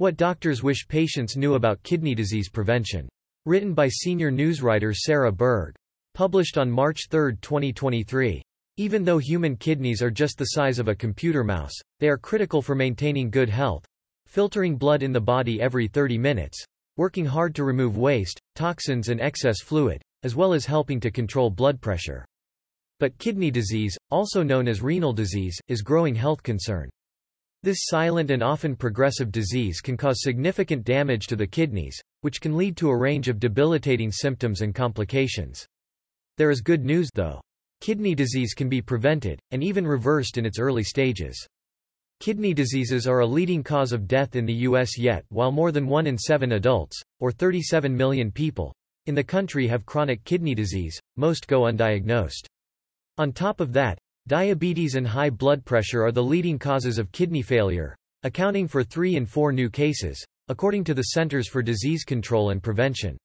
What doctors wish patients knew about kidney disease prevention. Written by senior newswriter Sarah Berg. Published on March 3, 2023. Even though human kidneys are just the size of a computer mouse, they are critical for maintaining good health, filtering blood in the body every 30 minutes, working hard to remove waste, toxins and excess fluid, as well as helping to control blood pressure. But kidney disease, also known as renal disease, is growing health concern. This silent and often progressive disease can cause significant damage to the kidneys, which can lead to a range of debilitating symptoms and complications. There is good news though. Kidney disease can be prevented, and even reversed in its early stages. Kidney diseases are a leading cause of death in the U.S. yet while more than 1 in 7 adults, or 37 million people, in the country have chronic kidney disease, most go undiagnosed. On top of that, Diabetes and high blood pressure are the leading causes of kidney failure, accounting for 3 in 4 new cases, according to the Centers for Disease Control and Prevention.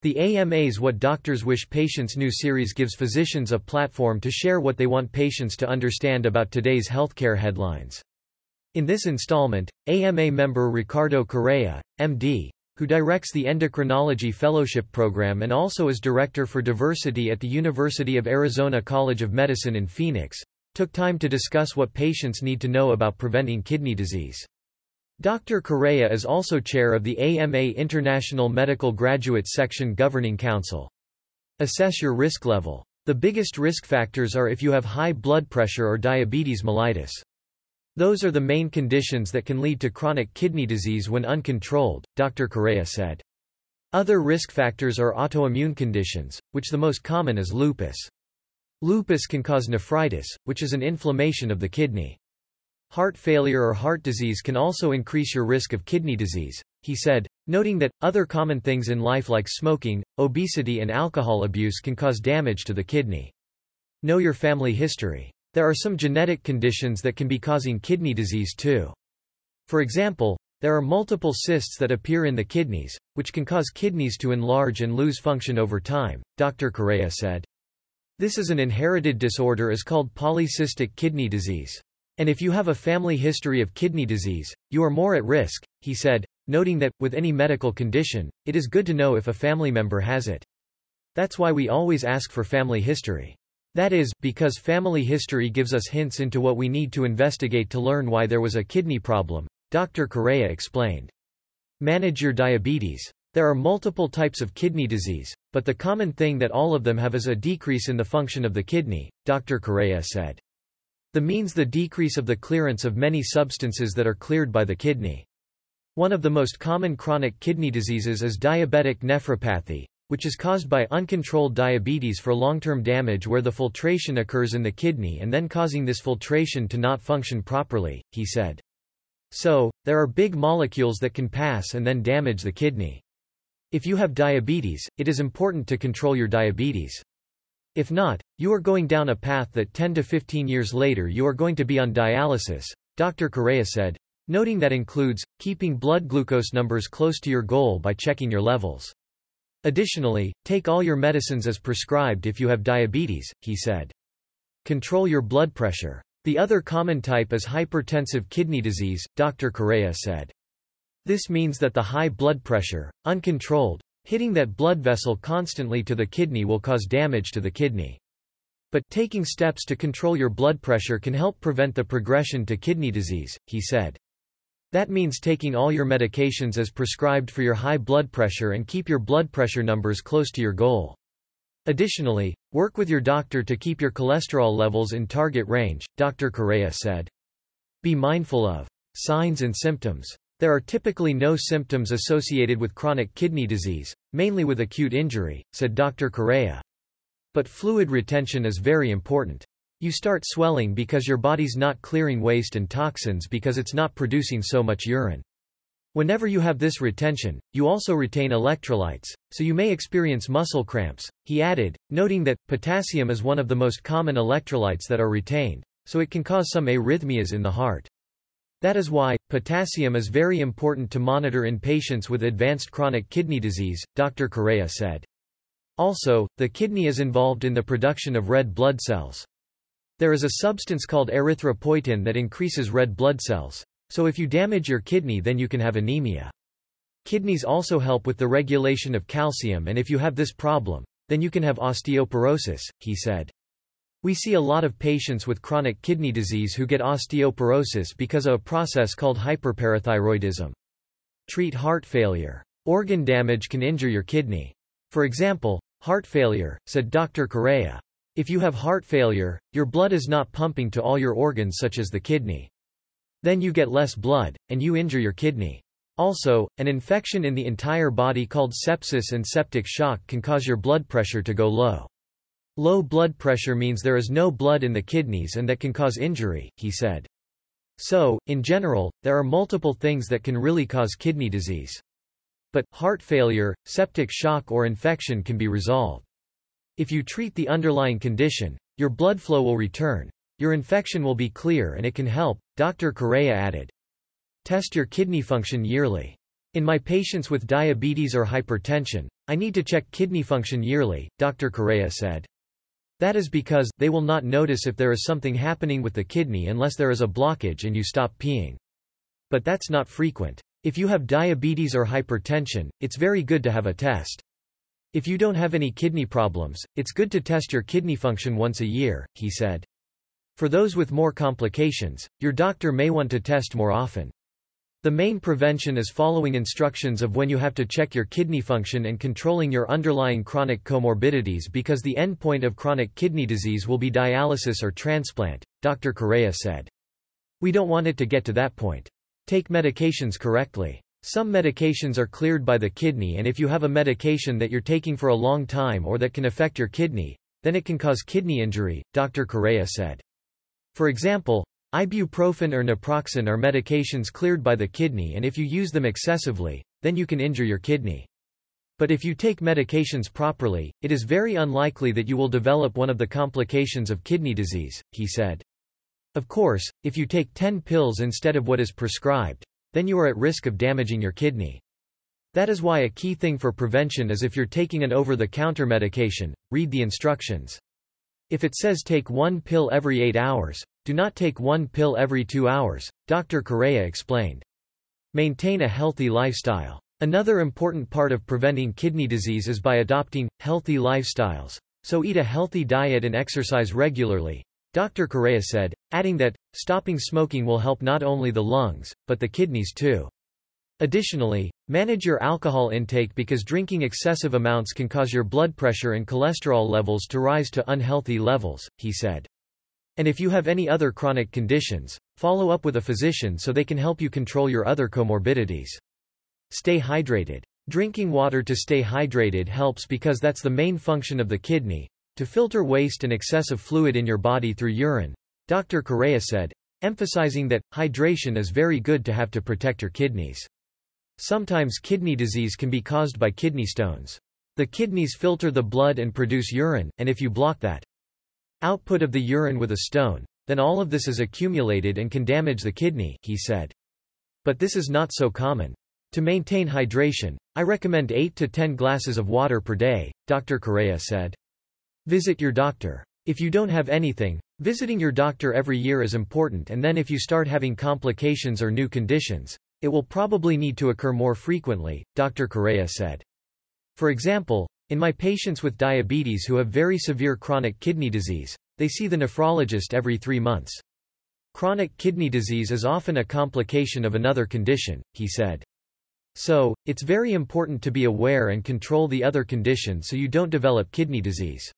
The AMA's What Doctors Wish Patients Knew series gives physicians a platform to share what they want patients to understand about today's healthcare headlines. In this installment, AMA member Ricardo Correa, MD, who directs the Endocrinology Fellowship Program and also is Director for Diversity at the University of Arizona College of Medicine in Phoenix, took time to discuss what patients need to know about preventing kidney disease. Dr. Correa is also chair of the AMA International Medical Graduate Section Governing Council. Assess your risk level. The biggest risk factors are if you have high blood pressure or diabetes mellitus. Those are the main conditions that can lead to chronic kidney disease when uncontrolled, Dr. Correa said. Other risk factors are autoimmune conditions, which the most common is lupus. Lupus can cause nephritis, which is an inflammation of the kidney. Heart failure or heart disease can also increase your risk of kidney disease, he said, noting that, other common things in life like smoking, obesity and alcohol abuse can cause damage to the kidney. Know your family history. There are some genetic conditions that can be causing kidney disease too. For example, there are multiple cysts that appear in the kidneys, which can cause kidneys to enlarge and lose function over time, Dr. Correa said. This is an inherited disorder is called polycystic kidney disease. And if you have a family history of kidney disease, you are more at risk, he said, noting that, with any medical condition, it is good to know if a family member has it. That's why we always ask for family history. That is, because family history gives us hints into what we need to investigate to learn why there was a kidney problem, Dr. Correa explained. Manage your diabetes. There are multiple types of kidney disease, but the common thing that all of them have is a decrease in the function of the kidney, Dr. Correa said. The means the decrease of the clearance of many substances that are cleared by the kidney. One of the most common chronic kidney diseases is diabetic nephropathy, which is caused by uncontrolled diabetes for long-term damage where the filtration occurs in the kidney and then causing this filtration to not function properly, he said. So, there are big molecules that can pass and then damage the kidney. If you have diabetes, it is important to control your diabetes. If not, you are going down a path that 10 to 15 years later you are going to be on dialysis, Dr. Correa said, noting that includes, keeping blood glucose numbers close to your goal by checking your levels. Additionally, take all your medicines as prescribed if you have diabetes, he said. Control your blood pressure. The other common type is hypertensive kidney disease, Dr. Correa said. This means that the high blood pressure, uncontrolled, hitting that blood vessel constantly to the kidney will cause damage to the kidney. But taking steps to control your blood pressure can help prevent the progression to kidney disease, he said. That means taking all your medications as prescribed for your high blood pressure and keep your blood pressure numbers close to your goal. Additionally, work with your doctor to keep your cholesterol levels in target range, Dr. Correa said. Be mindful of signs and symptoms. There are typically no symptoms associated with chronic kidney disease, mainly with acute injury, said Dr. Correa. But fluid retention is very important. You start swelling because your body's not clearing waste and toxins because it's not producing so much urine. Whenever you have this retention, you also retain electrolytes, so you may experience muscle cramps, he added, noting that, potassium is one of the most common electrolytes that are retained, so it can cause some arrhythmias in the heart. That is why, potassium is very important to monitor in patients with advanced chronic kidney disease, Dr. Correa said. Also, the kidney is involved in the production of red blood cells. There is a substance called erythropoietin that increases red blood cells. So if you damage your kidney then you can have anemia. Kidneys also help with the regulation of calcium and if you have this problem, then you can have osteoporosis, he said. We see a lot of patients with chronic kidney disease who get osteoporosis because of a process called hyperparathyroidism. Treat heart failure. Organ damage can injure your kidney. For example, heart failure, said Dr. Correa. If you have heart failure, your blood is not pumping to all your organs such as the kidney. Then you get less blood, and you injure your kidney. Also, an infection in the entire body called sepsis and septic shock can cause your blood pressure to go low. Low blood pressure means there is no blood in the kidneys and that can cause injury, he said. So, in general, there are multiple things that can really cause kidney disease. But, heart failure, septic shock or infection can be resolved. If you treat the underlying condition, your blood flow will return, your infection will be clear and it can help, Dr. Correa added. Test your kidney function yearly. In my patients with diabetes or hypertension, I need to check kidney function yearly, Dr. Correa said. That is because, they will not notice if there is something happening with the kidney unless there is a blockage and you stop peeing. But that's not frequent. If you have diabetes or hypertension, it's very good to have a test. If you don't have any kidney problems, it's good to test your kidney function once a year, he said. For those with more complications, your doctor may want to test more often. The main prevention is following instructions of when you have to check your kidney function and controlling your underlying chronic comorbidities because the endpoint of chronic kidney disease will be dialysis or transplant, Dr. Correa said. We don't want it to get to that point. Take medications correctly. Some medications are cleared by the kidney and if you have a medication that you're taking for a long time or that can affect your kidney, then it can cause kidney injury, Dr. Correa said. For example, Ibuprofen or naproxen are medications cleared by the kidney and if you use them excessively, then you can injure your kidney. But if you take medications properly, it is very unlikely that you will develop one of the complications of kidney disease, he said. Of course, if you take 10 pills instead of what is prescribed, then you are at risk of damaging your kidney. That is why a key thing for prevention is if you're taking an over-the-counter medication, read the instructions. If it says take one pill every 8 hours, do not take one pill every two hours, Dr. Correa explained. Maintain a healthy lifestyle. Another important part of preventing kidney disease is by adopting healthy lifestyles. So eat a healthy diet and exercise regularly, Dr. Correa said, adding that, stopping smoking will help not only the lungs, but the kidneys too. Additionally, manage your alcohol intake because drinking excessive amounts can cause your blood pressure and cholesterol levels to rise to unhealthy levels, he said. And if you have any other chronic conditions, follow up with a physician so they can help you control your other comorbidities. Stay hydrated. Drinking water to stay hydrated helps because that's the main function of the kidney, to filter waste and excessive fluid in your body through urine, Dr. Correa said, emphasizing that, hydration is very good to have to protect your kidneys. Sometimes kidney disease can be caused by kidney stones. The kidneys filter the blood and produce urine, and if you block that, output of the urine with a stone, then all of this is accumulated and can damage the kidney, he said. But this is not so common. To maintain hydration, I recommend 8 to 10 glasses of water per day, Dr. Correa said. Visit your doctor. If you don't have anything, visiting your doctor every year is important and then if you start having complications or new conditions, it will probably need to occur more frequently, Dr. Correa said. For example, in my patients with diabetes who have very severe chronic kidney disease, they see the nephrologist every three months. Chronic kidney disease is often a complication of another condition, he said. So, it's very important to be aware and control the other condition so you don't develop kidney disease.